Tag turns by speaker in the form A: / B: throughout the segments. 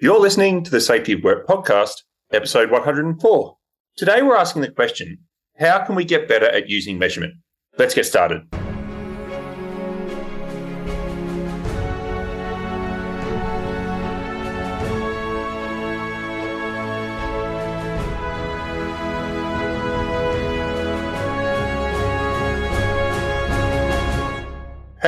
A: You're listening to the Safety of Work podcast, episode 104. Today we're asking the question how can we get better at using measurement? Let's get started.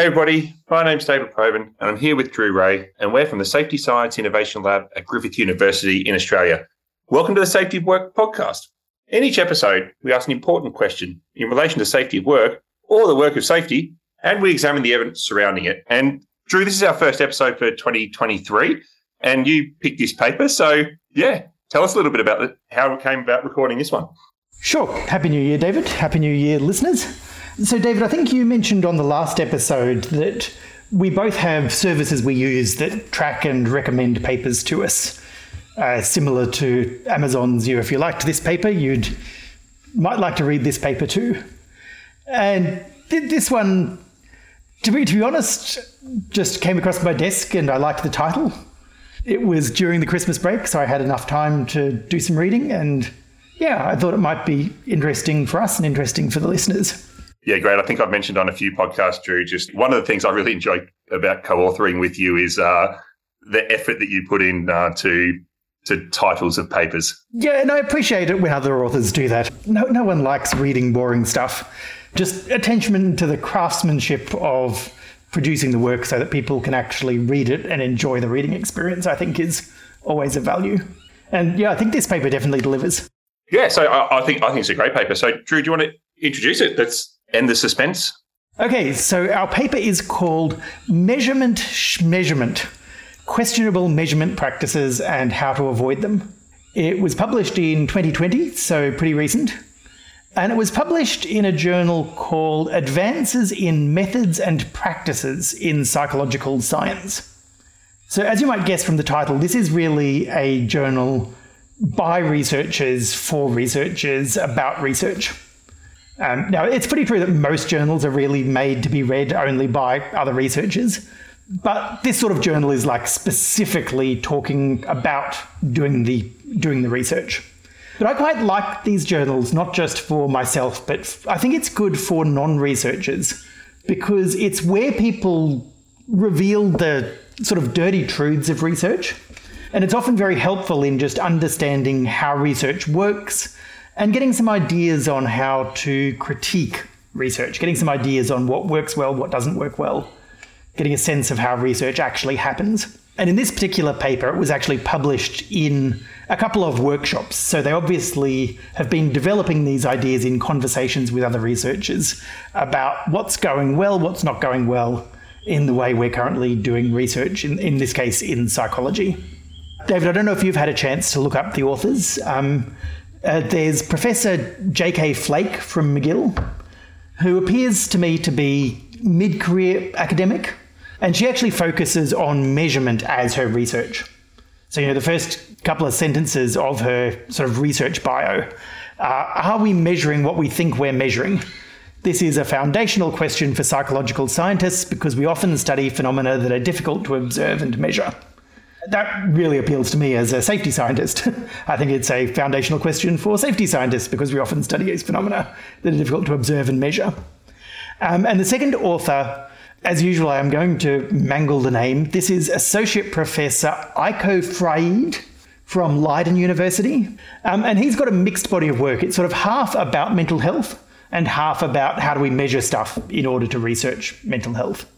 A: Hey everybody, my name's David Provan and I'm here with Drew Rae and we're from the Safety Science Innovation Lab at Griffith University in Australia. Welcome to the Safety of Work podcast. In each episode, we ask an important question in relation to safety of work or the work of safety and we examine the evidence surrounding it. And Drew, this is our first episode for 2023 and you picked this paper. So yeah, tell us a little bit about how it came about recording this one.
B: Sure. Happy New Year, David. Happy New Year, listeners. So, David, I think you mentioned on the last episode that we both have services we use that track and recommend papers to us, uh, similar to Amazon's. You, if you liked this paper, you'd might like to read this paper too. And this one, to be to be honest, just came across my desk, and I liked the title. It was during the Christmas break, so I had enough time to do some reading, and yeah, I thought it might be interesting for us and interesting for the listeners.
A: Yeah, great. I think I've mentioned on a few podcasts, Drew, just one of the things I really enjoy about co-authoring with you is uh, the effort that you put in uh, to to titles of papers.
B: Yeah, and I appreciate it when other authors do that. No, no one likes reading boring stuff. Just attention to the craftsmanship of producing the work so that people can actually read it and enjoy the reading experience, I think is always a value. And yeah, I think this paper definitely delivers.
A: Yeah, so I, I think I think it's a great paper. So Drew, do you want to introduce it? That's end the suspense.
B: Okay, so our paper is called Measurement Schmeasurement Questionable Measurement Practices and How to Avoid Them. It was published in 2020, so pretty recent. And it was published in a journal called Advances in Methods and Practices in Psychological Science. So, as you might guess from the title, this is really a journal by researchers for researchers about research. Um, now, it's pretty true that most journals are really made to be read only by other researchers, but this sort of journal is like specifically talking about doing the doing the research. But I quite like these journals, not just for myself, but I think it's good for non-researchers because it's where people reveal the sort of dirty truths of research. And it's often very helpful in just understanding how research works and getting some ideas on how to critique research, getting some ideas on what works well, what doesn't work well, getting a sense of how research actually happens. And in this particular paper, it was actually published in a couple of workshops. So they obviously have been developing these ideas in conversations with other researchers about what's going well, what's not going well in the way we're currently doing research, in, in this case, in psychology. David, I don't know if you've had a chance to look up the authors. Um, uh, there's Professor J.K. Flake from McGill, who appears to me to be mid career academic, and she actually focuses on measurement as her research. So, you know, the first couple of sentences of her sort of research bio uh, are we measuring what we think we're measuring? This is a foundational question for psychological scientists because we often study phenomena that are difficult to observe and measure that really appeals to me as a safety scientist. I think it's a foundational question for safety scientists because we often study these phenomena that are difficult to observe and measure. Um, and the second author, as usual, I am going to mangle the name. This is Associate Professor Eiko Fried from Leiden University. Um, and he's got a mixed body of work. It's sort of half about mental health and half about how do we measure stuff in order to research mental health.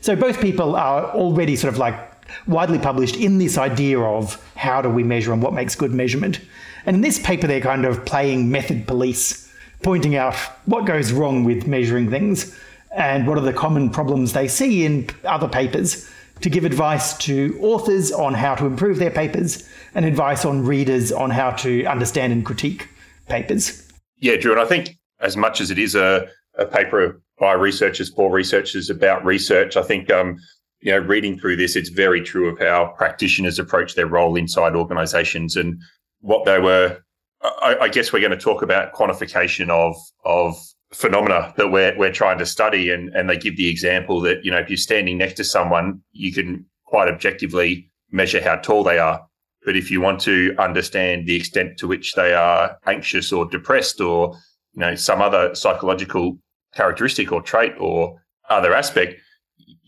B: So both people are already sort of like widely published in this idea of how do we measure and what makes good measurement. And in this paper, they're kind of playing method police, pointing out what goes wrong with measuring things and what are the common problems they see in other papers to give advice to authors on how to improve their papers and advice on readers on how to understand and critique papers.
A: Yeah, Drew, and I think as much as it is a, a paper by researchers for researchers about research, I think um, you know, reading through this, it's very true of how practitioners approach their role inside organizations and what they were. I, I guess we're going to talk about quantification of, of phenomena that we're, we're trying to study. And, and they give the example that, you know, if you're standing next to someone, you can quite objectively measure how tall they are. But if you want to understand the extent to which they are anxious or depressed or, you know, some other psychological characteristic or trait or other aspect,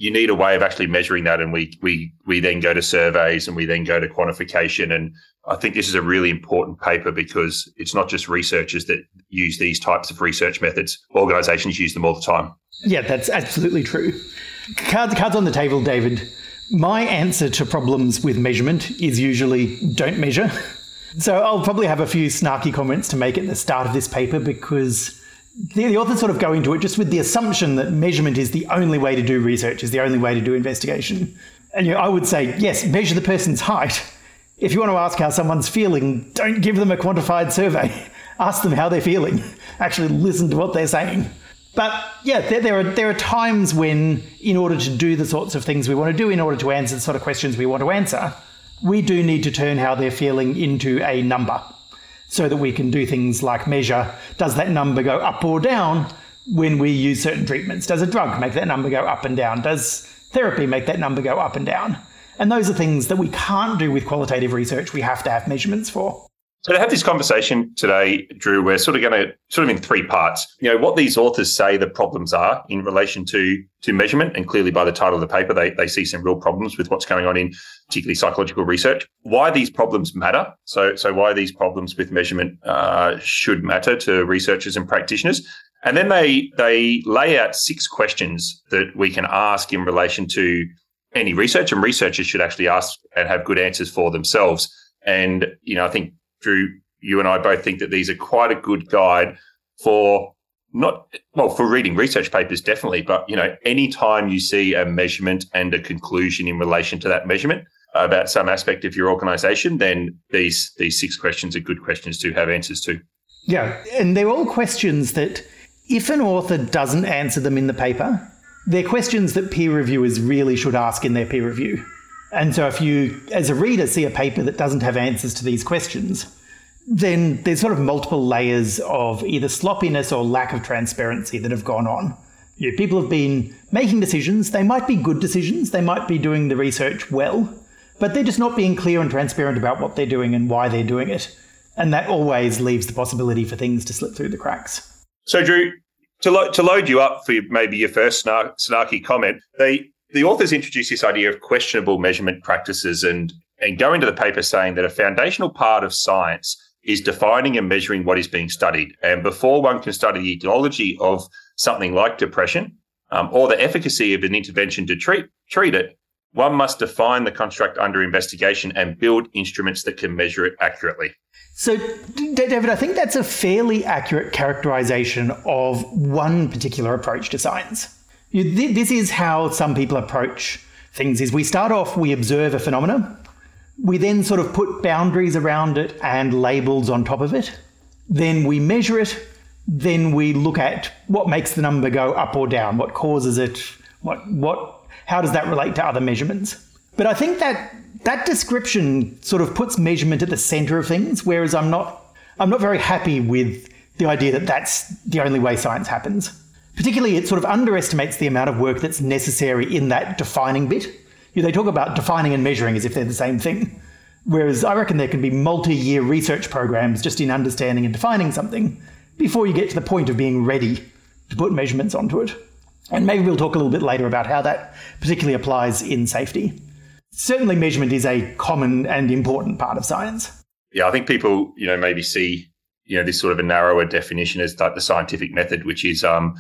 A: you need a way of actually measuring that. And we we we then go to surveys and we then go to quantification. And I think this is a really important paper because it's not just researchers that use these types of research methods. Organizations use them all the time.
B: Yeah, that's absolutely true. Cards, cards on the table, David. My answer to problems with measurement is usually don't measure. So I'll probably have a few snarky comments to make at the start of this paper because the, the authors sort of go into it just with the assumption that measurement is the only way to do research, is the only way to do investigation. And you know, I would say, yes, measure the person's height. If you want to ask how someone's feeling, don't give them a quantified survey. Ask them how they're feeling. Actually listen to what they're saying. But yeah, there, there, are there are times when, in order to do the sorts of things we want to do, in order to answer the sort of questions we want to answer, we do need to turn how they're feeling into a number, so that we can do things like measure: does that number go up or down when we use certain treatments? Does a drug make that number go up and down? Does therapy make that number go up and down? And those are things that we can't do with qualitative research. We have to have measurements for.
A: So to have this conversation today, Drew, we're sort of going to sort of in three parts. You know, what these authors say the problems are in relation to to measurement, and clearly by the title of the paper, they they see some real problems with what's going on in particularly psychological research. Why these problems matter. So so why these problems with measurement uh, should matter to researchers and practitioners. And then they they lay out six questions that we can ask in relation to any research, and researchers should actually ask and have good answers for themselves. And you know, I think Drew, you and I both think that these are quite a good guide for not well for reading research papers definitely but you know anytime you see a measurement and a conclusion in relation to that measurement about some aspect of your organization then these these six questions are good questions to have answers to.
B: Yeah and they're all questions that if an author doesn't answer them in the paper they're questions that peer reviewers really should ask in their peer review and so if you, as a reader, see a paper that doesn't have answers to these questions, then there's sort of multiple layers of either sloppiness or lack of transparency that have gone on. You know, people have been making decisions. They might be good decisions. They might be doing the research well, but they're just not being clear and transparent about what they're doing and why they're doing it. And that always leaves the possibility for things to slip through the cracks.
A: So, Drew, to, lo- to load you up for maybe your first snar- snarky comment, they the authors introduce this idea of questionable measurement practices and, and go into the paper saying that a foundational part of science is defining and measuring what is being studied. And before one can study the etiology of something like depression um, or the efficacy of an intervention to treat, treat it, one must define the construct under investigation and build instruments that can measure it accurately.
B: So, David, I think that's a fairly accurate characterization of one particular approach to science. This is how some people approach things is we start off, we observe a phenomenon, we then sort of put boundaries around it and labels on top of it. Then we measure it, then we look at what makes the number go up or down, what causes it, what what how does that relate to other measurements? But I think that that description sort of puts measurement at the center of things, whereas I'm not I'm not very happy with the idea that that's the only way science happens. Particularly, it sort of underestimates the amount of work that's necessary in that defining bit. They talk about defining and measuring as if they're the same thing. Whereas I reckon there can be multi year research programs just in understanding and defining something before you get to the point of being ready to put measurements onto it. And maybe we'll talk a little bit later about how that particularly applies in safety. Certainly, measurement is a common and important part of science.
A: Yeah, I think people, you know, maybe see, you know, this sort of a narrower definition as like the scientific method, which is um,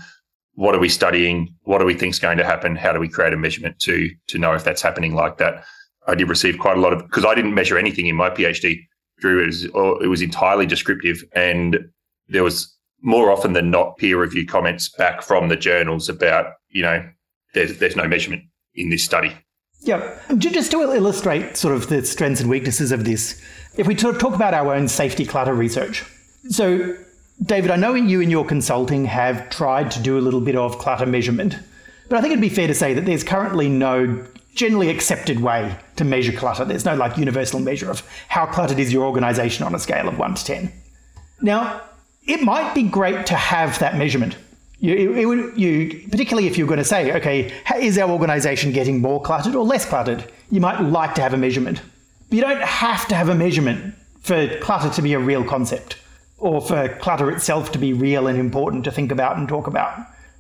A: what are we studying? What do we think is going to happen? How do we create a measurement to to know if that's happening like that? I did receive quite a lot of because I didn't measure anything in my PhD. Drew, it was oh, it was entirely descriptive, and there was more often than not peer review comments back from the journals about you know there's there's no measurement in this study.
B: Yeah, just to illustrate sort of the strengths and weaknesses of this, if we talk about our own safety clutter research, so David, I know you and your consulting have tried to do a little bit of clutter measurement, but I think it'd be fair to say that there's currently no generally accepted way to measure clutter. There's no like universal measure of how cluttered is your organization on a scale of 1 to 10. Now, it might be great to have that measurement. You, it, it, you, particularly if you're going to say, okay, is our organization getting more cluttered or less cluttered? You might like to have a measurement. But you don't have to have a measurement for clutter to be a real concept or for clutter itself to be real and important to think about and talk about.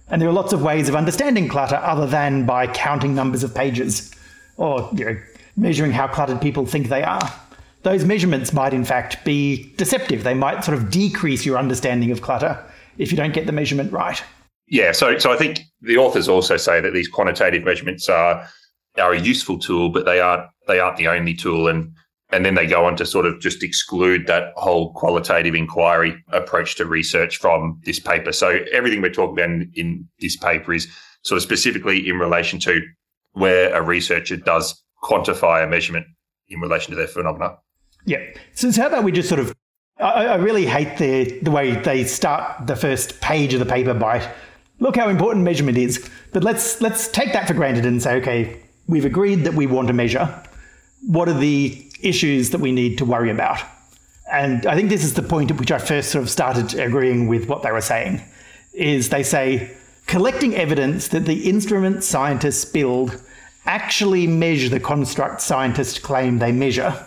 B: And there are lots of ways of understanding clutter other than by counting numbers of pages or you know, measuring how cluttered people think they are. Those measurements might, in fact, be deceptive. They might sort of decrease your understanding of clutter if you don't get the measurement right.
A: Yeah, so so I think the authors also say that these quantitative measurements are are a useful tool, but they aren't they aren't the only tool. And and then they go on to sort of just exclude that whole qualitative inquiry approach to research from this paper. So everything we're talking about in, in this paper is sort of specifically in relation to where a researcher does quantify a measurement in relation to their phenomena.
B: Yeah. So, so how about we just sort of I, I really hate the the way they start the first page of the paper by look how important measurement is. But let's let's take that for granted and say, okay, we've agreed that we want to measure. What are the issues that we need to worry about? And I think this is the point at which I first sort of started agreeing with what they were saying. Is they say collecting evidence that the instrument scientists build actually measure the construct scientists claim they measure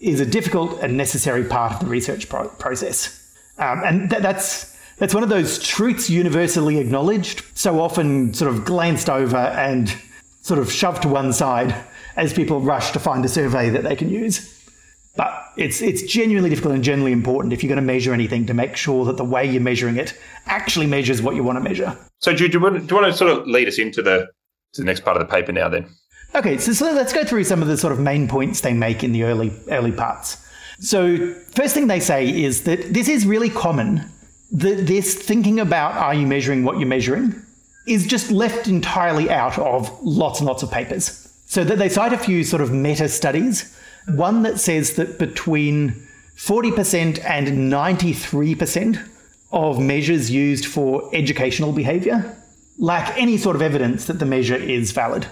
B: is a difficult and necessary part of the research pro- process. Um, and th- that's that's one of those truths universally acknowledged, so often sort of glanced over and sort of shoved to one side as people rush to find a survey that they can use. But it's it's genuinely difficult and genuinely important if you're going to measure anything to make sure that the way you're measuring it actually measures what you want to measure.
A: So, do you, do you, want, do you want to sort of lead us into the to the next part of the paper now? Then,
B: okay. So, so let's go through some of the sort of main points they make in the early early parts. So, first thing they say is that this is really common. That this thinking about are you measuring what you're measuring is just left entirely out of lots and lots of papers. So that they cite a few sort of meta studies. One that says that between 40% and 93% of measures used for educational behavior lack any sort of evidence that the measure is valid.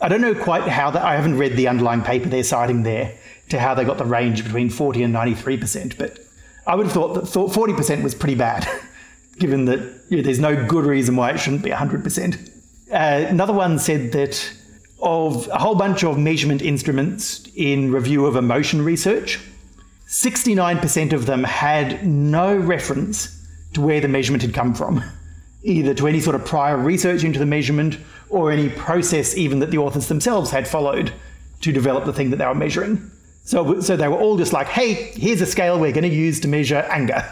B: I don't know quite how that, I haven't read the underlying paper they're citing there to how they got the range between 40 and 93%, but I would have thought that 40% was pretty bad, given that you know, there's no good reason why it shouldn't be 100%. Uh, another one said that of a whole bunch of measurement instruments in review of emotion research, 69% of them had no reference to where the measurement had come from, either to any sort of prior research into the measurement or any process even that the authors themselves had followed to develop the thing that they were measuring. So, so they were all just like, hey, here's a scale we're going to use to measure anger.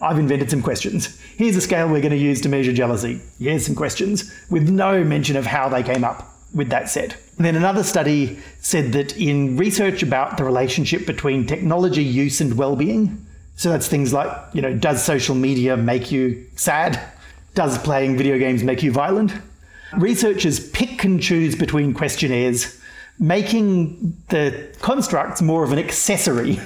B: I've invented some questions. Here's a scale we're going to use to measure jealousy. Here's some questions, with no mention of how they came up with that said. Then another study said that in research about the relationship between technology use and well-being, so that's things like, you know, does social media make you sad? Does playing video games make you violent? Researchers pick and choose between questionnaires, making the constructs more of an accessory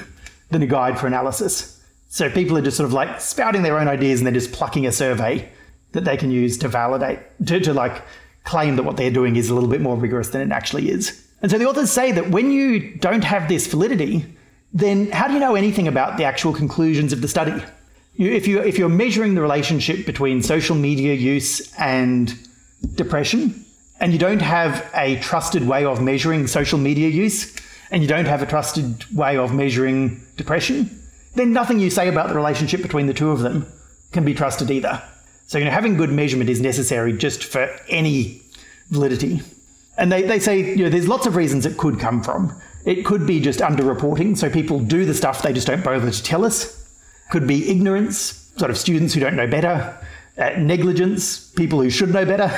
B: than a guide for analysis. So people are just sort of like spouting their own ideas and they're just plucking a survey that they can use to validate, to, to like claim that what they're doing is a little bit more rigorous than it actually is. And so the authors say that when you don't have this validity, then how do you know anything about the actual conclusions of the study? You, if, you, if you're measuring the relationship between social media use and depression, and you don't have a trusted way of measuring social media use, and you don't have a trusted way of measuring depression, then nothing you say about the relationship between the two of them can be trusted either. So, you know, having good measurement is necessary just for any validity. And they, they say, you know, there's lots of reasons it could come from. It could be just underreporting, so people do the stuff, they just don't bother to tell us. Could be ignorance, sort of students who don't know better. Uh, negligence, people who should know better.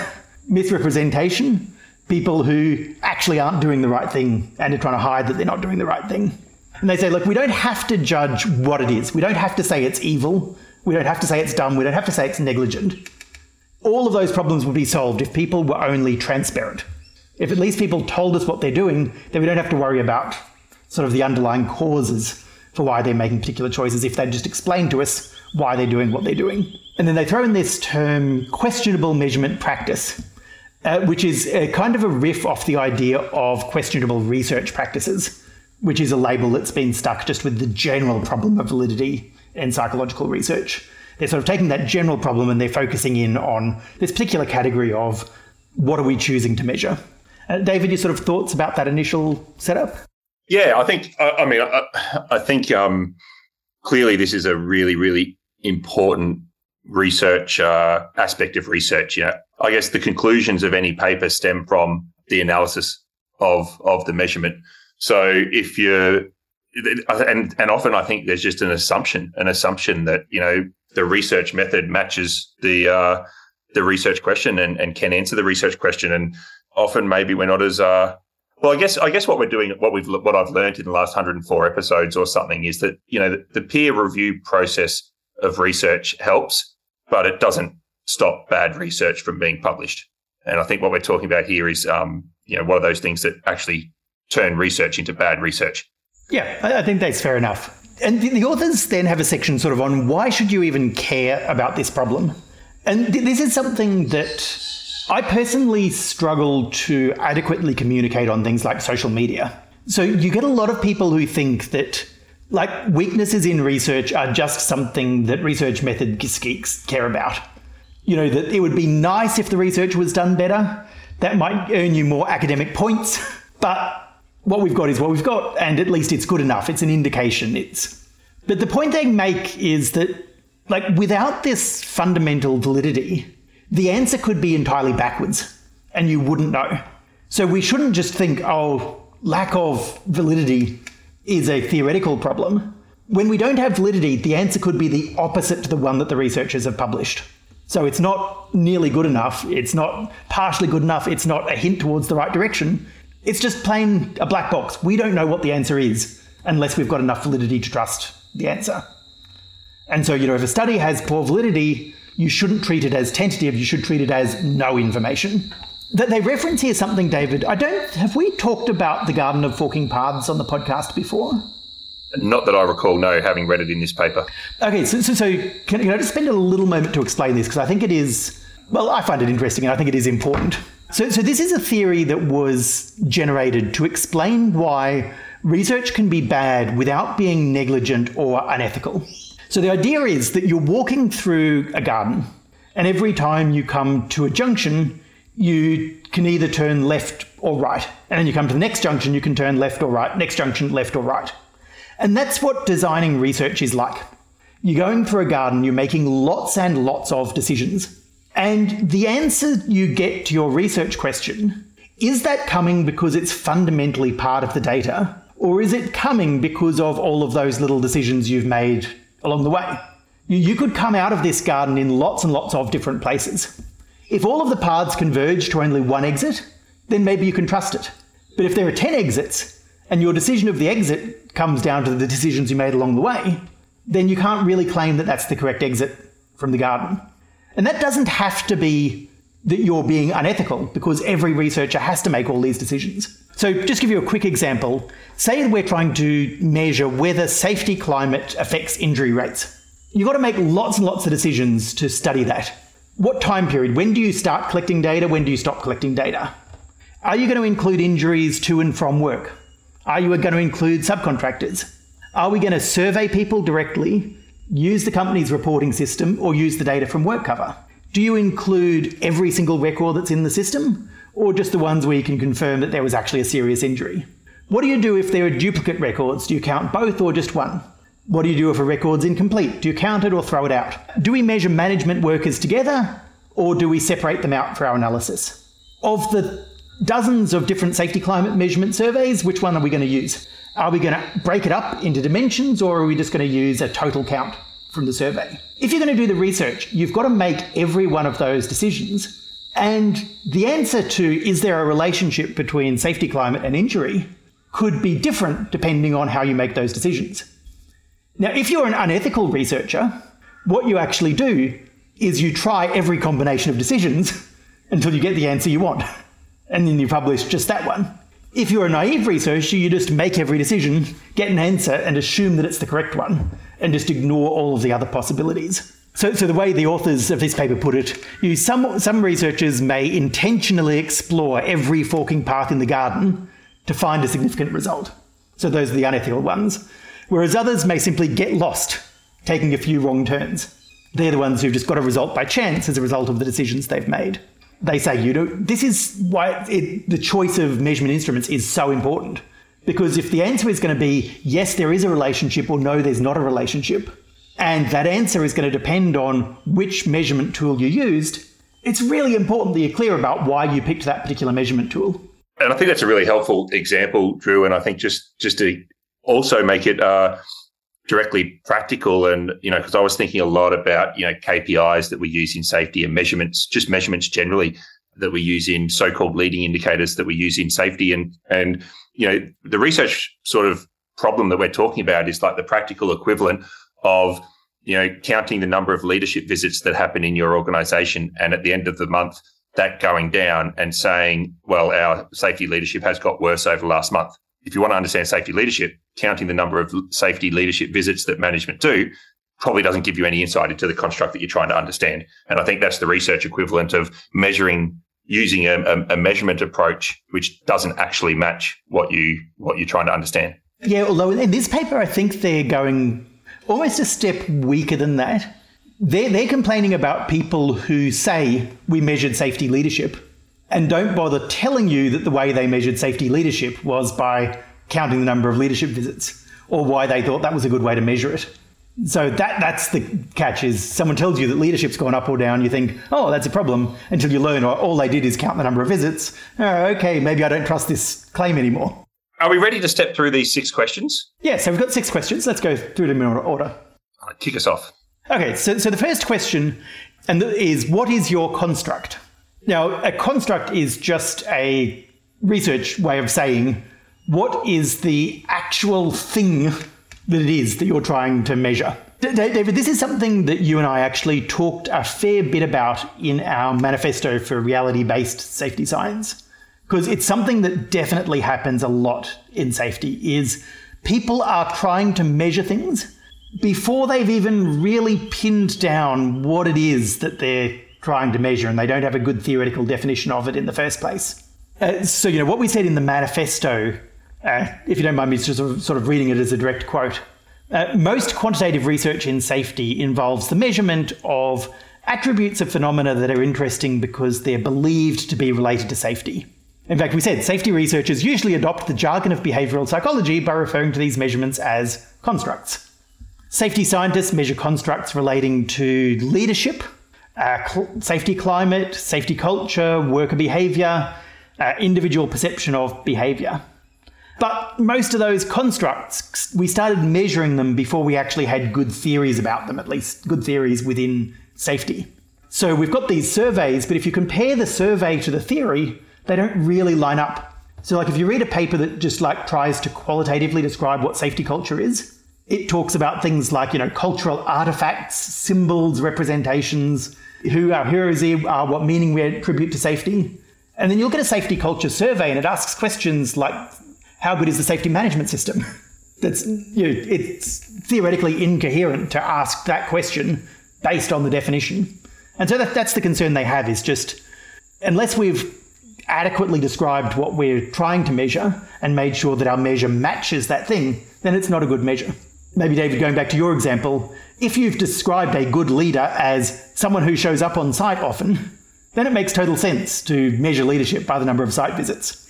B: Misrepresentation, people who actually aren't doing the right thing and are trying to hide that they're not doing the right thing. And they say, look, we don't have to judge what it is. We don't have to say it's evil. We don't have to say it's dumb. We don't have to say it's negligent. All of those problems would be solved if people were only transparent. If at least people told us what they're doing, then we don't have to worry about sort of the underlying causes for why they're making particular choices if they just explain to us why they're doing what they're doing. And then they throw in this term questionable measurement practice, uh, which is a kind of a riff off the idea of questionable research practices, which is a label that's been stuck just with the general problem of validity in psychological research. They're sort of taking that general problem and they're focusing in on this particular category of what are we choosing to measure. Uh, David, your sort of thoughts about that initial setup?
A: Yeah, I think. I, I mean, I, I think um, clearly this is a really, really important research uh, aspect of research. Know, I guess the conclusions of any paper stem from the analysis of of the measurement. So if you're and and often I think there's just an assumption, an assumption that you know the research method matches the uh, the research question and, and can answer the research question, and often maybe we're not as uh, well. I guess I guess what we're doing, what we've what I've learned in the last 104 episodes or something is that you know the, the peer review process of research helps, but it doesn't stop bad research from being published. And I think what we're talking about here is, um, you know, one of those things that actually turn research into bad research.
B: Yeah, I think that's fair enough. And the authors then have a section sort of on why should you even care about this problem? And this is something that I personally struggle to adequately communicate on things like social media. So you get a lot of people who think that like weaknesses in research are just something that research method geeks care about. You know, that it would be nice if the research was done better. That might earn you more academic points, but what we've got is what we've got, and at least it's good enough. It's an indication. It's but the point they make is that like without this fundamental validity, the answer could be entirely backwards, and you wouldn't know. So we shouldn't just think, oh, lack of validity is a theoretical problem. When we don't have validity, the answer could be the opposite to the one that the researchers have published. So it's not nearly good enough, it's not partially good enough, it's not a hint towards the right direction. It's just plain a black box. We don't know what the answer is unless we've got enough validity to trust the answer. And so, you know, if a study has poor validity, you shouldn't treat it as tentative, you should treat it as no information. That they reference here something, David. I don't have we talked about the Garden of Forking Paths on the podcast before?
A: Not that I recall, no, having read it in this paper.
B: Okay, so, so, so can, can I just spend a little moment to explain this? Because I think it is, well, I find it interesting and I think it is important. So, so this is a theory that was generated to explain why research can be bad without being negligent or unethical. So the idea is that you're walking through a garden, and every time you come to a junction, you can either turn left or right. And then you come to the next junction, you can turn left or right, next junction, left or right. And that's what designing research is like. You're going through a garden, you're making lots and lots of decisions. And the answer you get to your research question is that coming because it's fundamentally part of the data? Or is it coming because of all of those little decisions you've made along the way? You could come out of this garden in lots and lots of different places. If all of the paths converge to only one exit, then maybe you can trust it. But if there are 10 exits, and your decision of the exit comes down to the decisions you made along the way, then you can't really claim that that's the correct exit from the garden. And that doesn't have to be that you're being unethical because every researcher has to make all these decisions. So, just give you a quick example. Say we're trying to measure whether safety climate affects injury rates. You've got to make lots and lots of decisions to study that. What time period? When do you start collecting data? When do you stop collecting data? Are you going to include injuries to and from work? Are you going to include subcontractors? Are we going to survey people directly use the company's reporting system or use the data from WorkCover? Do you include every single record that's in the system or just the ones where you can confirm that there was actually a serious injury? What do you do if there are duplicate records? Do you count both or just one? What do you do if a record's incomplete? Do you count it or throw it out? Do we measure management workers together or do we separate them out for our analysis? Of the dozens of different safety climate measurement surveys, which one are we going to use? Are we going to break it up into dimensions or are we just going to use a total count from the survey? If you're going to do the research, you've got to make every one of those decisions. And the answer to is there a relationship between safety climate and injury could be different depending on how you make those decisions. Now, if you're an unethical researcher, what you actually do is you try every combination of decisions until you get the answer you want. And then you publish just that one. If you're a naive researcher, you just make every decision, get an answer, and assume that it's the correct one, and just ignore all of the other possibilities. So, so the way the authors of this paper put it, you, some, some researchers may intentionally explore every forking path in the garden to find a significant result. So those are the unethical ones. Whereas others may simply get lost, taking a few wrong turns. They're the ones who've just got a result by chance as a result of the decisions they've made they say, you know, this is why it, the choice of measurement instruments is so important Because if the answer is going to be yes, there is a relationship, or no, there's not a relationship, and that answer is going to depend on which measurement tool you used, it's really important that you're clear about why you picked that particular measurement tool.
A: And I think that's a really helpful example, Drew. And I think just just to also make it uh, directly practical, and you know, because I was thinking a lot about you know KPIs that we use in safety and measurements, just measurements generally that we use in so-called leading indicators that we use in safety, and and you know, the research sort of problem that we're talking about is like the practical equivalent of you know counting the number of leadership visits that happen in your organization and at the end of the month that going down and saying well our safety leadership has got worse over last month if you want to understand safety leadership counting the number of safety leadership visits that management do probably doesn't give you any insight into the construct that you're trying to understand. And i think that's the research equivalent of measuring using a, a, measurement approach which doesn't actually match what you what you're trying to understand.
B: Yeah although in this paper i think they're going almost a step weaker than that. They're, they're complaining about people who say we measured safety leadership and don't bother telling you that the way they measured safety leadership was by counting the number of leadership visits or why they thought that was a good way to measure it. So that that's the catch is someone tells you that leadership's gone up or down, you think, oh, that's a problem, until you learn oh, all they did is count the number of visits. Oh, okay, maybe I don't trust this claim anymore.
A: Are we ready to step through these six questions?
B: Yeah, so we've got six questions. Let's go through them in order.
A: Right, kick us off.
B: Okay, so, so the first question and is what is your construct? Now, a construct is just a research way of saying what is the actual thing that it is that you're trying to measure. David, this is something that you and I actually talked a fair bit about in our manifesto for reality based safety science because it's something that definitely happens a lot in safety is people are trying to measure things before they've even really pinned down what it is that they're trying to measure and they don't have a good theoretical definition of it in the first place. Uh, so, you know, what we said in the manifesto, uh, if you don't mind me just sort of, reading it as a direct quote, uh, most quantitative research in safety involves the measurement of attributes of phenomena that are interesting because they're believed to be related to safety. In fact, we said safety researchers usually adopt the jargon of behavioral psychology by referring to these measurements as constructs. Safety scientists measure constructs relating to leadership, uh, cl- safety climate, safety culture, worker behavior, uh, individual perception of behavior. But most of those constructs, we started measuring them before we actually had good theories about them, at least good theories within safety. So we've got these surveys, but if you compare the survey to the theory, they don't really line up. So, like, if you read a paper that just like tries to qualitatively describe what safety culture is, it talks about things like, you know, cultural artifacts, symbols, representations, who our heroes are, what meaning we attribute to safety. And then you'll get a safety culture survey and it asks questions like, how good is the safety management system? That's, you know, it's theoretically incoherent to ask that question based on the definition. And so that, that's the concern they have is just, unless we've adequately described what we're trying to measure and made sure that our measure matches that thing, then it's not a good measure. Maybe, David, going back to your example, if you've described a good leader as someone who shows up on site often, then it makes total sense to measure leadership by the number of site visits.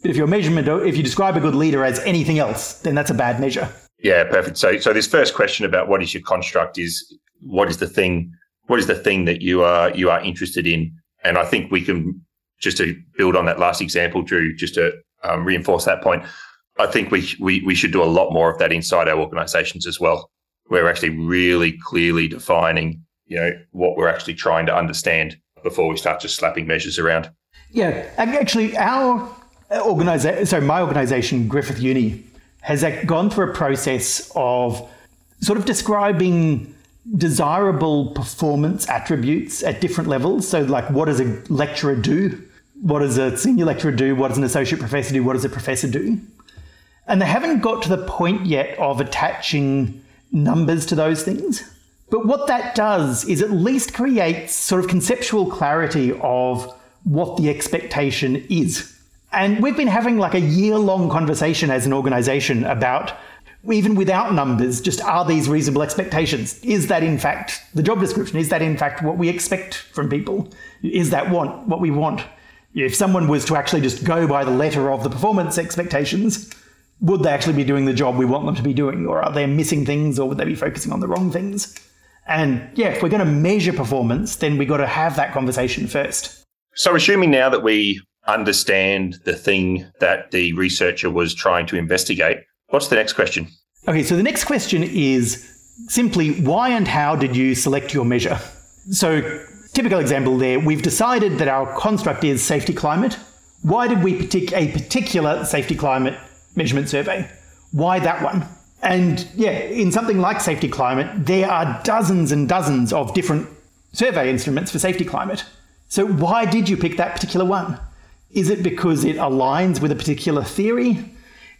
B: But if your measurement, if you describe a good leader as anything else, then that's a bad measure.
A: Yeah, perfect. So, so this first question about what is your construct is what is the thing, what is the thing that you are you are interested in, and I think we can just to build on that last example, Drew, just to um, reinforce that point, I think we, we we should do a lot more of that inside our organisations as well. We're actually really clearly defining, you know, what we're actually trying to understand before we start just slapping measures around.
B: Yeah, actually, our uh, organisation, so my organisation, Griffith Uni, has uh, gone through a process of sort of describing desirable performance attributes at different levels. So, like, what does a lecturer do? What does a senior lecturer do? What does an associate professor do? What does a professor do? And they haven't got to the point yet of attaching numbers to those things. But what that does is at least creates sort of conceptual clarity of what the expectation is. And we've been having like a year long conversation as an organization about even without numbers, just are these reasonable expectations? Is that in fact the job description? Is that in fact what we expect from people? Is that want what we want? If someone was to actually just go by the letter of the performance expectations, would they actually be doing the job we want them to be doing? Or are they missing things or would they be focusing on the wrong things? And yeah, if we're going to measure performance, then we've got to have that conversation first.
A: So, assuming now that we understand the thing that the researcher was trying to investigate, what's the next question?
B: Okay, so the next question is simply why and how did you select your measure? So, typical example there, we've decided that our construct is safety climate. Why did we pick a particular safety climate measurement survey? Why that one? And yeah, in something like safety climate, there are dozens and dozens of different survey instruments for safety climate. So why did you pick that particular one? Is it because it aligns with a particular theory?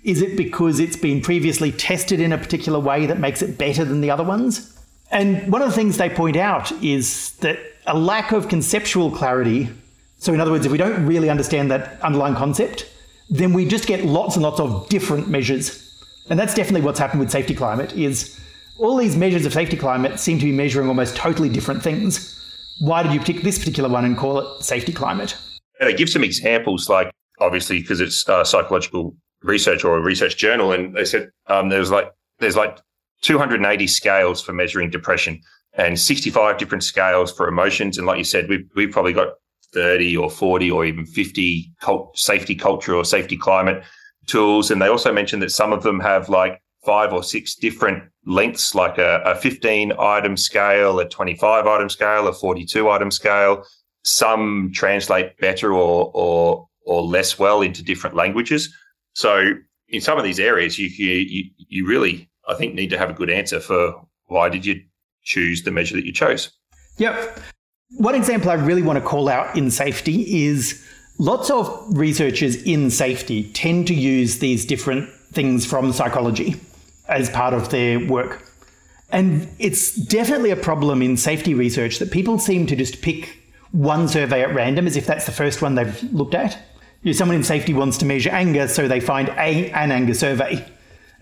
B: Is it because it's been previously tested in a particular way that makes it better than the other ones? And one of the things they point out is that a lack of conceptual clarity. So, in other words, if we don't really understand that underlying concept, then we just get lots and lots of different measures and that's definitely what's happened with safety climate is all these measures of safety climate seem to be measuring almost totally different things. Why did you pick this particular one and call it safety climate?
A: And they give some examples, like obviously because it's uh, psychological research or a research journal, and they said um, there's like there's like 280 scales for measuring depression and 65 different scales for emotions. And like you said, we've we've probably got 30 or 40 or even 50 cult, safety culture or safety climate tools. And they also mentioned that some of them have like five or six different lengths, like a, a 15 item scale, a 25 item scale, a 42 item scale. Some translate better or, or, or less well into different languages. So in some of these areas, you, you, you really, I think, need to have a good answer for why did you choose the measure that you chose.
B: Yep. One example I really want to call out in safety is Lots of researchers in safety tend to use these different things from psychology as part of their work. And it's definitely a problem in safety research that people seem to just pick one survey at random as if that's the first one they've looked at. Know, someone in safety wants to measure anger, so they find a, an anger survey.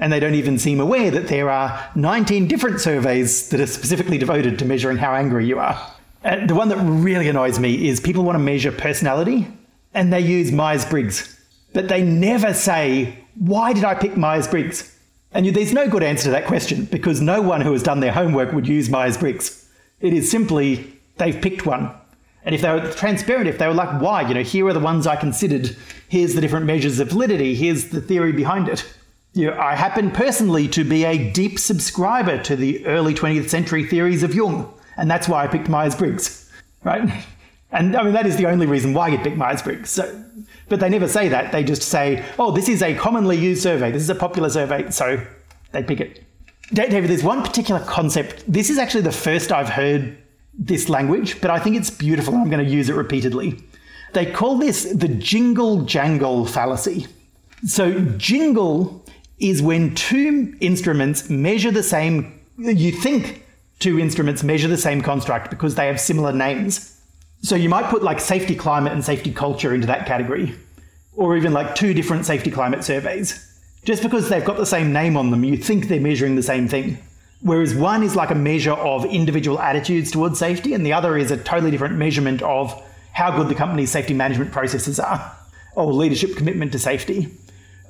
B: And they don't even seem aware that there are 19 different surveys that are specifically devoted to measuring how angry you are. And the one that really annoys me is people want to measure personality and they use Myers Briggs, but they never say, Why did I pick Myers Briggs? And there's no good answer to that question because no one who has done their homework would use Myers Briggs. It is simply they've picked one. And if they were transparent, if they were like, why, you know, here are the ones I considered, here's the different measures of validity, here's the theory behind it. You know, I happen personally to be a deep subscriber to the early 20th century theories of Jung, and that's why I picked Myers Briggs, right? And I mean, that is the only reason why you pick Myers Briggs. So, but they never say that. They just say, oh, this is a commonly used survey. This is a popular survey. So they pick it. David, there's one particular concept. This is actually the first I've heard this language, but I think it's beautiful. I'm going to use it repeatedly. They call this the jingle jangle fallacy. So, jingle is when two instruments measure the same, you think two instruments measure the same construct because they have similar names. So you might put like safety climate and safety culture into that category, or even like two different safety climate surveys. Just because they've got the same name on them, you think they're measuring the same thing. Whereas one is like a measure of individual attitudes towards safety, and the other is a totally different measurement of how good the company's safety management processes are, or leadership commitment to safety.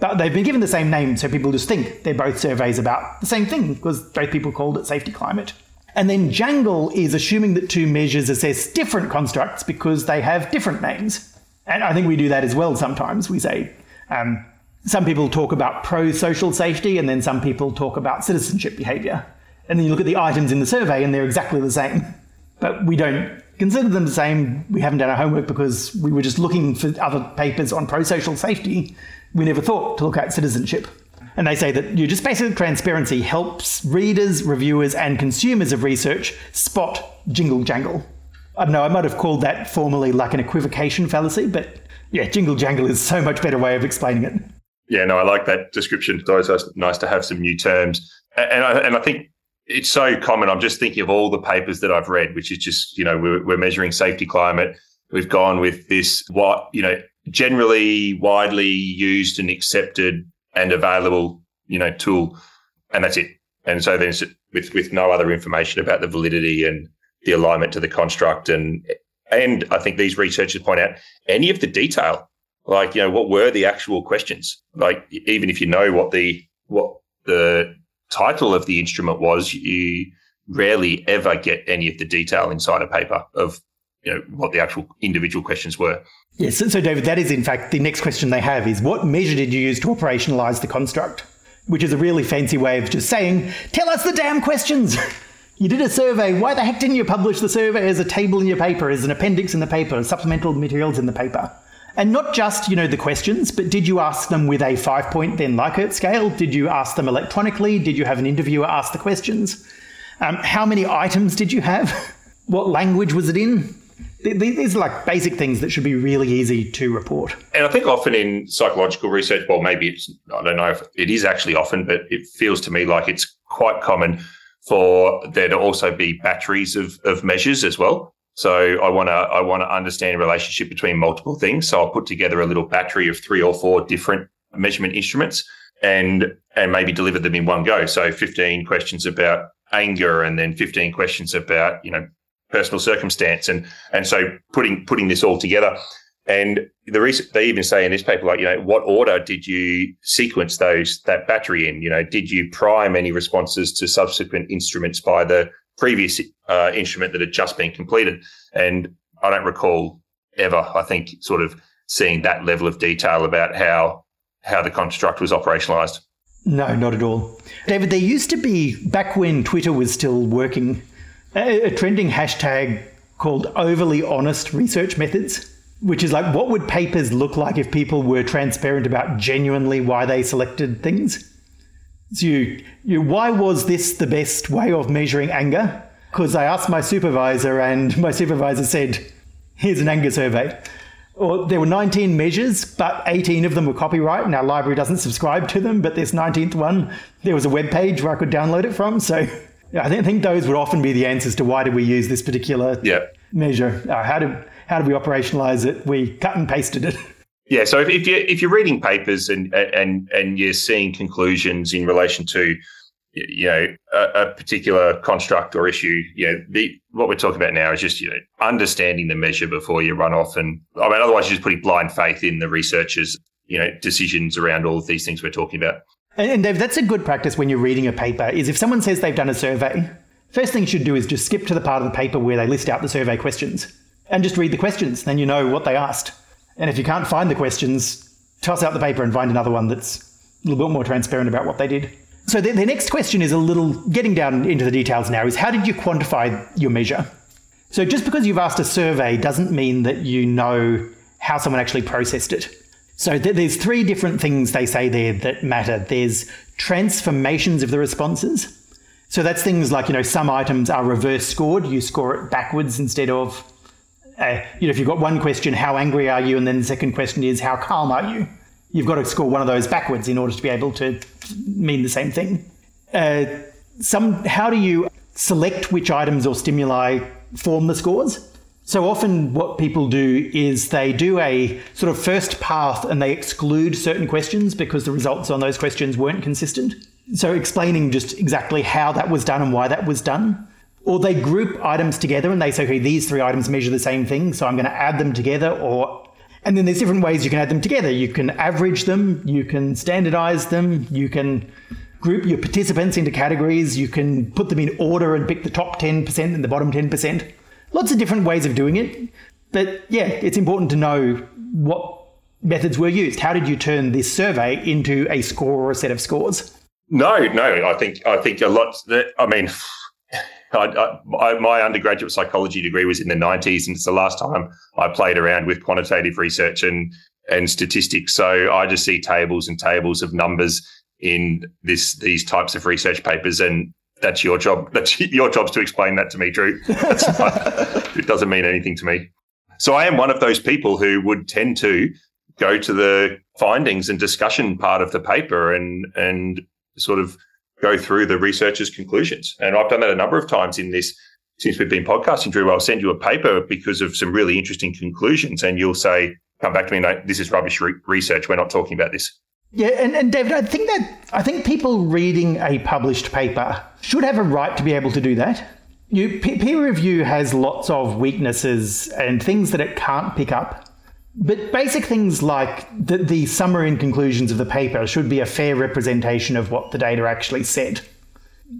B: But they've been given the same name, so people just think they're both surveys about the same thing because both people called it safety climate. And then Jangle is assuming that two measures assess different constructs because they have different names. And I think we do that as well sometimes. We say, um, some people talk about pro social safety, and then some people talk about citizenship behavior. And then you look at the items in the survey, and they're exactly the same. But we don't consider them the same. We haven't done our homework because we were just looking for other papers on pro social safety. We never thought to look at citizenship. And they say that you just basic transparency helps readers, reviewers, and consumers of research spot jingle jangle. I don't know, I might have called that formally like an equivocation fallacy, but yeah, jingle jangle is so much better way of explaining it.
A: Yeah, no, I like that description. It's always nice to have some new terms. And I, and I think it's so common. I'm just thinking of all the papers that I've read, which is just, you know, we're, we're measuring safety climate. We've gone with this, what, you know, generally widely used and accepted and available, you know, tool, and that's it. And so then with with no other information about the validity and the alignment to the construct, and and I think these researchers point out any of the detail like you know what were the actual questions like even if you know what the what the title of the instrument was you rarely ever get any of the detail inside a paper of you know what the actual individual questions were
B: yes so, david that is in fact the next question they have is what measure did you use to operationalize the construct which is a really fancy way of just saying tell us the damn questions You did a survey. Why the heck didn't you publish the survey as a table in your paper, as an appendix in the paper, supplemental materials in the paper? And not just, you know, the questions, but did you ask them with a five point then Likert scale? Did you ask them electronically? Did you have an interviewer ask the questions? Um, how many items did you have? what language was it in? These are like basic things that should be really easy to report.
A: And I think often in psychological research, well, maybe it's, I don't know if it is actually often, but it feels to me like it's quite common for there to also be batteries of, of measures as well. So I want to I want to understand a relationship between multiple things. So I'll put together a little battery of three or four different measurement instruments and and maybe deliver them in one go. So 15 questions about anger and then 15 questions about, you know, personal circumstance and and so putting putting this all together and the reason they even say in this paper, like, you know, what order did you sequence those that battery in? You know, did you prime any responses to subsequent instruments by the previous uh, instrument that had just been completed? And I don't recall ever, I think, sort of seeing that level of detail about how how the construct was operationalized.
B: No, not at all. David, there used to be back when Twitter was still working, a, trending hashtag called overly honest research methods which is like what would papers look like if people were transparent about genuinely why they selected things? So you, you why was this the best way of measuring anger? Because i asked my supervisor and my supervisor said here's an anger survey. Or there were 19 measures but 18 of them were copyright. And our library doesn't subscribe to them but this 19th one there was a web page where i could download it from so i think those would often be the answers to why did we use this particular
A: yeah.
B: measure uh, how do how do we operationalize it? We cut and pasted it.
A: Yeah. So if, if you if you're reading papers and and and you're seeing conclusions in relation to you know a, a, particular construct or issue, you know the, what we're talking about now is just you know understanding the measure before you run off, and I mean otherwise you're just putting blind faith in the researchers, you know, decisions around all of these things we're talking about.
B: And, Dave, that's a good practice when you're reading a paper. Is if someone says they've done a survey, first thing you should do is just skip to the part of the paper where they list out the survey questions and just read the questions. Then you know what they asked. And if you can't find the questions, toss out the paper and find another one that's a little bit more transparent about what they did. So the, the next question is a little getting down into the details now is how did you quantify your measure? So just because you've asked a survey doesn't mean that you know how someone actually processed it. So th- there's three different things they say there that matter. There's transformations of the responses. So that's things like, you know, some items are reverse scored. You score it backwards instead of uh, you know, if you've got one question, how angry are you? And then the second question is, how calm are you? You've got to score one of those backwards in order to be able to mean the same thing. Uh, some, how do you select which items or stimuli form the scores? So often, what people do is they do a sort of first path and they exclude certain questions because the results on those questions weren't consistent. So, explaining just exactly how that was done and why that was done or they group items together and they say, okay, these three items measure the same thing, so I'm going to add them together. Or and then there's different ways you can add them together. You can average them, you can standardize them, you can group your participants into categories, you can put them in order and pick the top 10% and the bottom 10%. Lots of different ways of doing it. But yeah, it's important to know what methods were used. How did you turn this survey into a score or a set of scores?
A: No, no, I think I think a lot. I mean, I, I, my undergraduate psychology degree was in the 90s, and it's the last time I played around with quantitative research and and statistics. So I just see tables and tables of numbers in this these types of research papers, and that's your job. That's your job's to explain that to me, Drew. Not, it doesn't mean anything to me. So I am one of those people who would tend to go to the findings and discussion part of the paper and and sort of go through the researcher's conclusions. And I've done that a number of times in this since we've been podcasting, Drew. I'll send you a paper because of some really interesting conclusions, and you'll say, "Come back to me, no, this is rubbish re- research. We're not talking about this."
B: Yeah, and, and David, I think that I think people reading a published paper should have a right to be able to do that. You, peer review has lots of weaknesses and things that it can't pick up. But basic things like the, the summary and conclusions of the paper should be a fair representation of what the data actually said.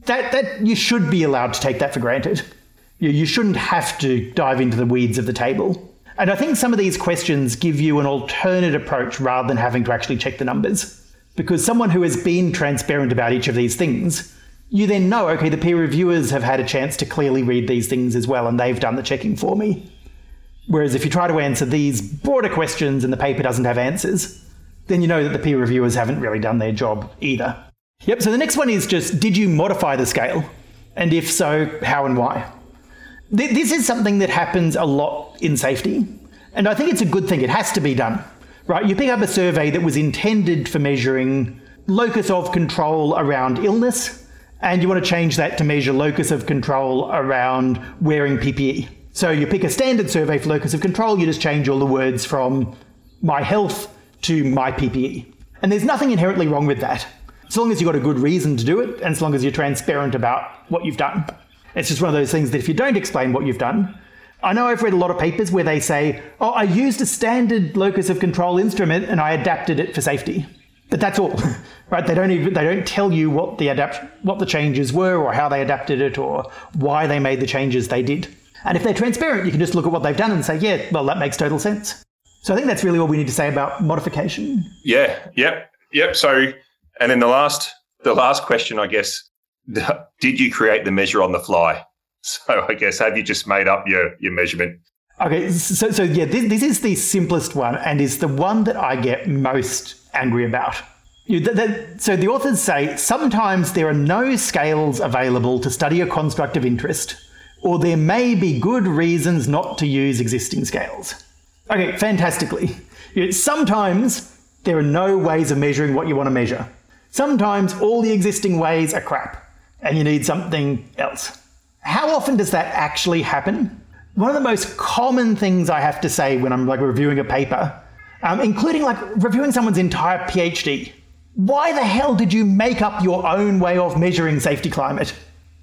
B: That, that you should be allowed to take that for granted. You, you shouldn't have to dive into the weeds of the table. And I think some of these questions give you an alternate approach rather than having to actually check the numbers. Because someone who has been transparent about each of these things, you then know, okay, the peer reviewers have had a chance to clearly read these things as well, and they've done the checking for me. Whereas if you try to answer these broader questions and the paper doesn't have answers, then you know that the peer reviewers haven't really done their job either. Yep, so the next one is just did you modify the scale? And if so, how and why? This is something that happens a lot in safety, and I think it's a good thing. It has to be done, right? You pick up a survey that was intended for measuring locus of control around illness, and you want to change that to measure locus of control around wearing PPE. So you pick a standard survey for locus of control, you just change all the words from my health to my PPE. And there's nothing inherently wrong with that, as long as you've got a good reason to do it, and as long as you're transparent about what you've done. It's just one of those things that if you don't explain what you've done, I know I've read a lot of papers where they say, oh, I used a standard locus of control instrument and I adapted it for safety. But that's all, right? They don't even they don't tell you what the adapt what the changes were or how they adapted it or why they made the changes they did. And if they're transparent, you can just look at what they've done and say, yeah, well, that makes total sense. So I think that's really all we need to say about modification.
A: Yeah, yep, yep. So, and then the last, the last question, I guess, did you create the measure on the fly? So I guess have you just made up your your measurement?
B: Okay, so so yeah, this, this is the simplest one and is the one that I get most angry about. You, the, the, so the authors say sometimes there are no scales available to study a construct of interest or there may be good reasons not to use existing scales. Okay, fantastically. Sometimes there are no ways of measuring what you want to measure. Sometimes all the existing ways are crap and you need something else. How often does that actually happen? One of the most common things I have to say when I'm like reviewing a paper, um, including like reviewing someone's entire PhD. Why the hell did you make up your own way of measuring safety climate?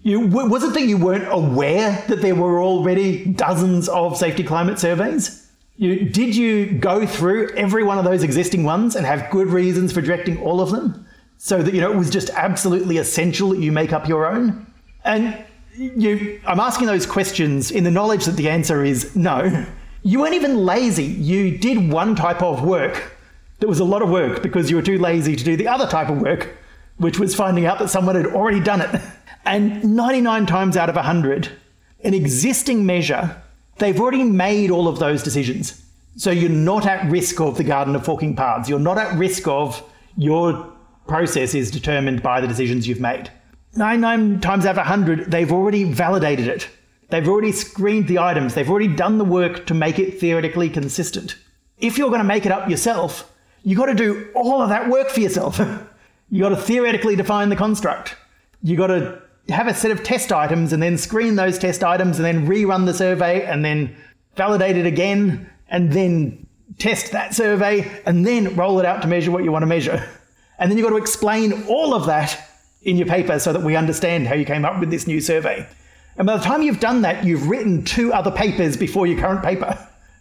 B: You, was it that you weren't aware that there were already dozens of safety climate surveys? You, did you go through every one of those existing ones and have good reasons for directing all of them? So that you know it was just absolutely essential that you make up your own? And you, I'm asking those questions in the knowledge that the answer is no. You weren't even lazy. You did one type of work that was a lot of work because you were too lazy to do the other type of work, which was finding out that someone had already done it. And 99 times out of 100, an existing measure, they've already made all of those decisions. So you're not at risk of the Garden of Forking Paths. You're not at risk of your process is determined by the decisions you've made. 99 times out of 100, they've already validated it. They've already screened the items. They've already done the work to make it theoretically consistent. If you're going to make it up yourself, you've got to do all of that work for yourself. you've got to theoretically define the construct. You've got to have a set of test items and then screen those test items and then rerun the survey and then validate it again and then test that survey and then roll it out to measure what you want to measure. And then you've got to explain all of that in your paper so that we understand how you came up with this new survey. And by the time you've done that, you've written two other papers before your current paper.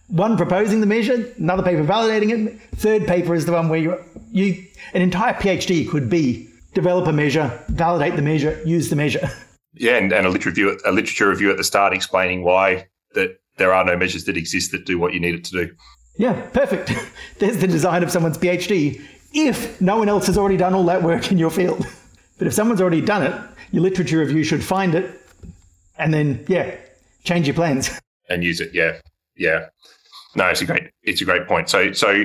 B: One proposing the measure, another paper validating it. Third paper is the one where you, you an entire PhD could be develop a measure, validate the measure, use the measure.
A: Yeah, and, and a literature review, a literature review at the start explaining why that there are no measures that exist that do what you need it to do.
B: Yeah, perfect. There's the design of someone's PhD. If no one else has already done all that work in your field, but if someone's already done it, your literature review should find it, and then yeah, change your plans
A: and use it. Yeah, yeah. No, it's a great, it's a great point. So, so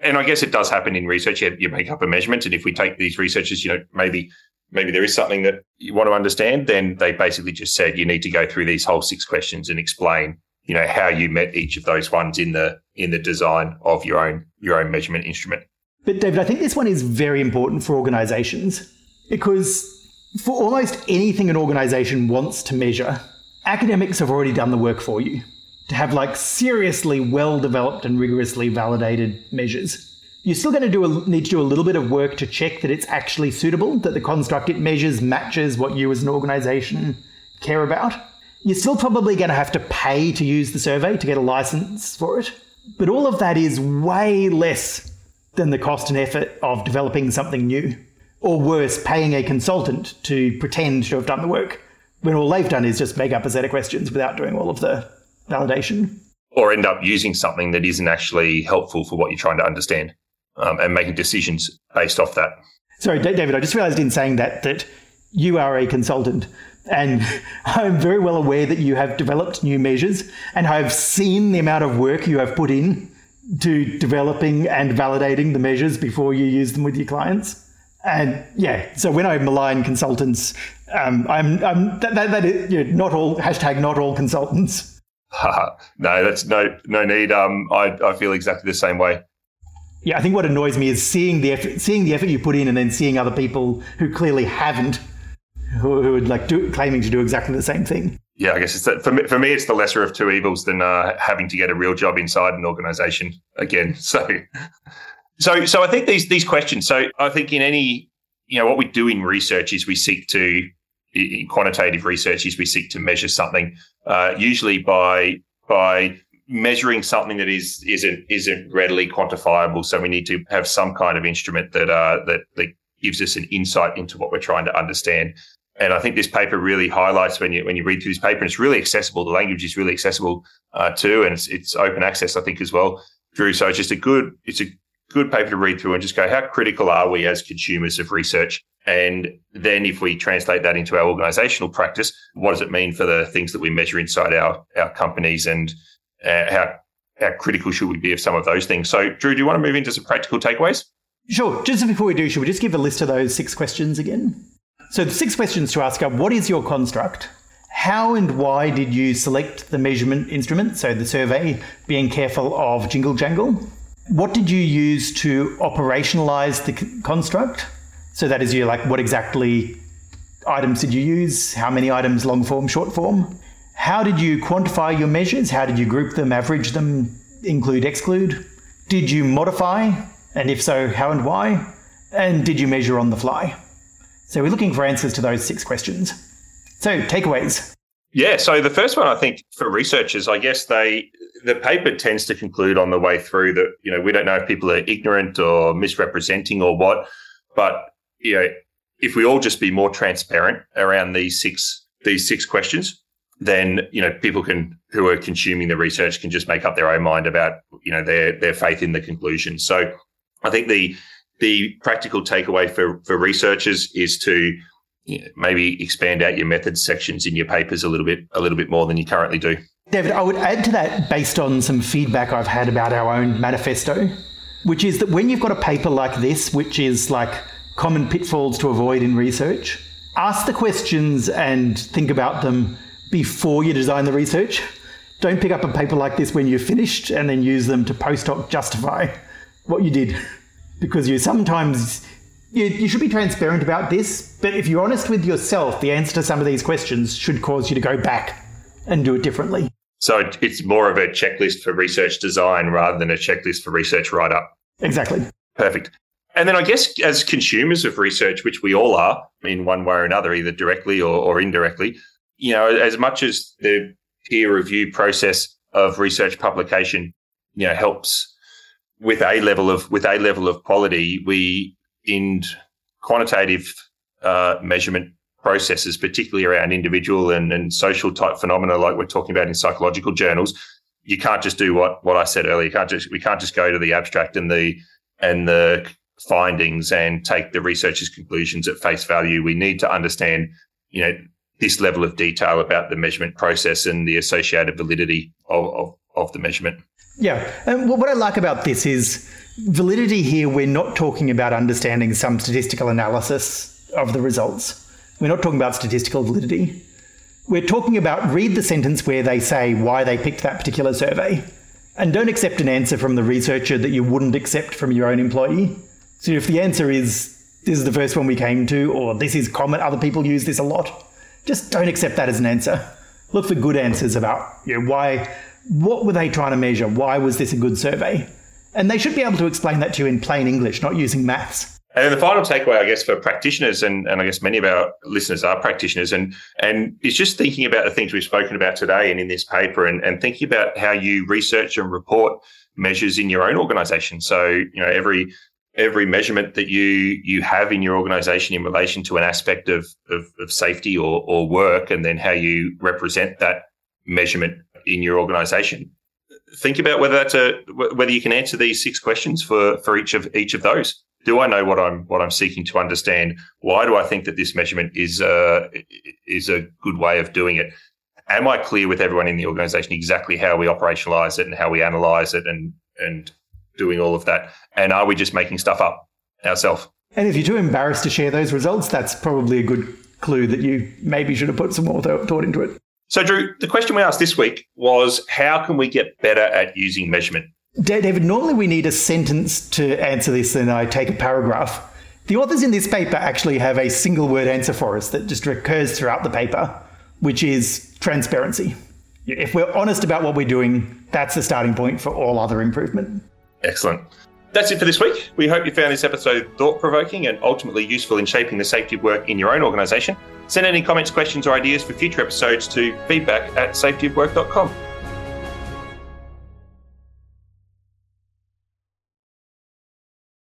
A: and I guess it does happen in research. You, you make up a measurement, and if we take these researchers, you know, maybe maybe there is something that you want to understand, then they basically just said you need to go through these whole six questions and explain, you know, how you met each of those ones in the in the design of your own your own measurement instrument.
B: But David, I think this one is very important for organizations because for almost anything an organization wants to measure, academics have already done the work for you to have like seriously well developed and rigorously validated measures. You're still going to do a, need to do a little bit of work to check that it's actually suitable, that the construct it measures matches what you as an organization care about. You're still probably going to have to pay to use the survey to get a license for it. But all of that is way less than the cost and effort of developing something new. Or worse, paying a consultant to pretend to have done the work when all they've done is just make up a set of questions without doing all of the validation.
A: Or end up using something that isn't actually helpful for what you're trying to understand um, and making decisions based off that.
B: Sorry, David, I just realized in saying that that you are a consultant. And I'm very well aware that you have developed new measures, and I've seen the amount of work you have put in to developing and validating the measures before you use them with your clients. And yeah, so when I malign consultants, um, I'm, I'm that, that, that is, you know, not all hashtag not all consultants.
A: no, that's no no need. Um, I I feel exactly the same way.
B: Yeah, I think what annoys me is seeing the effort, seeing the effort you put in, and then seeing other people who clearly haven't, who, who are like do, claiming to do exactly the same thing.
A: Yeah, I guess it's for me. For me, it's the lesser of two evils than uh, having to get a real job inside an organisation again. So, so, so I think these these questions. So, I think in any, you know, what we do in research is we seek to, in quantitative research, is we seek to measure something, uh, usually by by measuring something that is isn't isn't readily quantifiable. So we need to have some kind of instrument that uh, that that gives us an insight into what we're trying to understand. And I think this paper really highlights when you when you read through this paper, it's really accessible. The language is really accessible uh, too, and it's it's open access, I think, as well, Drew. So it's just a good it's a good paper to read through and just go, how critical are we as consumers of research? And then if we translate that into our organizational practice, what does it mean for the things that we measure inside our our companies and uh, how how critical should we be of some of those things? So, Drew, do you want to move into some practical takeaways?
B: Sure. Just before we do, should we just give a list of those six questions again? So, the six questions to ask are what is your construct? How and why did you select the measurement instrument, so the survey, being careful of jingle jangle? What did you use to operationalize the construct? So, that is, you like, what exactly items did you use? How many items, long form, short form? How did you quantify your measures? How did you group them, average them, include, exclude? Did you modify? And if so, how and why? And did you measure on the fly? So we're looking for answers to those six questions. So, takeaways.
A: Yeah, so the first one I think for researchers, I guess they the paper tends to conclude on the way through that, you know, we don't know if people are ignorant or misrepresenting or what, but you know, if we all just be more transparent around these six these six questions, then you know people can who are consuming the research can just make up their own mind about you know their their faith in the conclusion. So I think the the practical takeaway for for researchers is to maybe expand out your methods sections in your papers a little bit a little bit more than you currently do.
B: David, I would add to that based on some feedback I've had about our own manifesto, which is that when you've got a paper like this, which is like common pitfalls to avoid in research, ask the questions and think about them before you design the research. Don't pick up a paper like this when you're finished and then use them to post hoc justify what you did. Because you sometimes you, you should be transparent about this, but if you're honest with yourself, the answer to some of these questions should cause you to go back and do it differently.
A: So it's more of a checklist for research design rather than a checklist for research write up.
B: Exactly.
A: Perfect. And then I guess as consumers of research, which we all are in one way or another, either directly or, or indirectly, you know, as much as the peer review process of research publication, you know, helps with a level of with a level of quality, we in quantitative uh, measurement processes, particularly around individual and, and social type phenomena, like we're talking about in psychological journals, you can't just do what what I said earlier. You can't just we can't just go to the abstract and the and the findings and take the researcher's conclusions at face value. We need to understand, you know, this level of detail about the measurement process and the associated validity of, of, of the measurement.
B: Yeah. Um, and what I like about this is validity here, we're not talking about understanding some statistical analysis of the results. We're not talking about statistical validity. We're talking about read the sentence where they say why they picked that particular survey and don't accept an answer from the researcher that you wouldn't accept from your own employee. So if the answer is this is the first one we came to, or this is common, other people use this a lot, just don't accept that as an answer. Look for good answers about you know, why, what were they trying to measure? Why was this a good survey? And they should be able to explain that to you in plain English, not using maths.
A: And then the final takeaway, I guess, for practitioners, and, and I guess many of our listeners are practitioners, and and it's just thinking about the things we've spoken about today and in this paper, and, and thinking about how you research and report measures in your own organization. So, you know, every every measurement that you you have in your organization in relation to an aspect of, of, of safety or, or work, and then how you represent that measurement in your organization. Think about whether that's a whether you can answer these six questions for for each of each of those do I know what I'm what I'm seeking to understand? Why do I think that this measurement is uh, a is a good way of doing it? Am I clear with everyone in the organization exactly how we operationalize it and how we analyze it and and doing all of that? And are we just making stuff up ourselves?
B: And if you're too embarrassed to share those results, that's probably a good clue that you maybe should have put some more thought into it.
A: So, Drew, the question we asked this week was how can we get better at using measurement?
B: David, normally we need a sentence to answer this, and I take a paragraph. The authors in this paper actually have a single word answer for us that just recurs throughout the paper, which is transparency. If we're honest about what we're doing, that's the starting point for all other improvement.
A: Excellent. That's it for this week. We hope you found this episode thought provoking and ultimately useful in shaping the safety of work in your own organisation. Send any comments, questions, or ideas for future episodes to feedback at safetyofwork.com.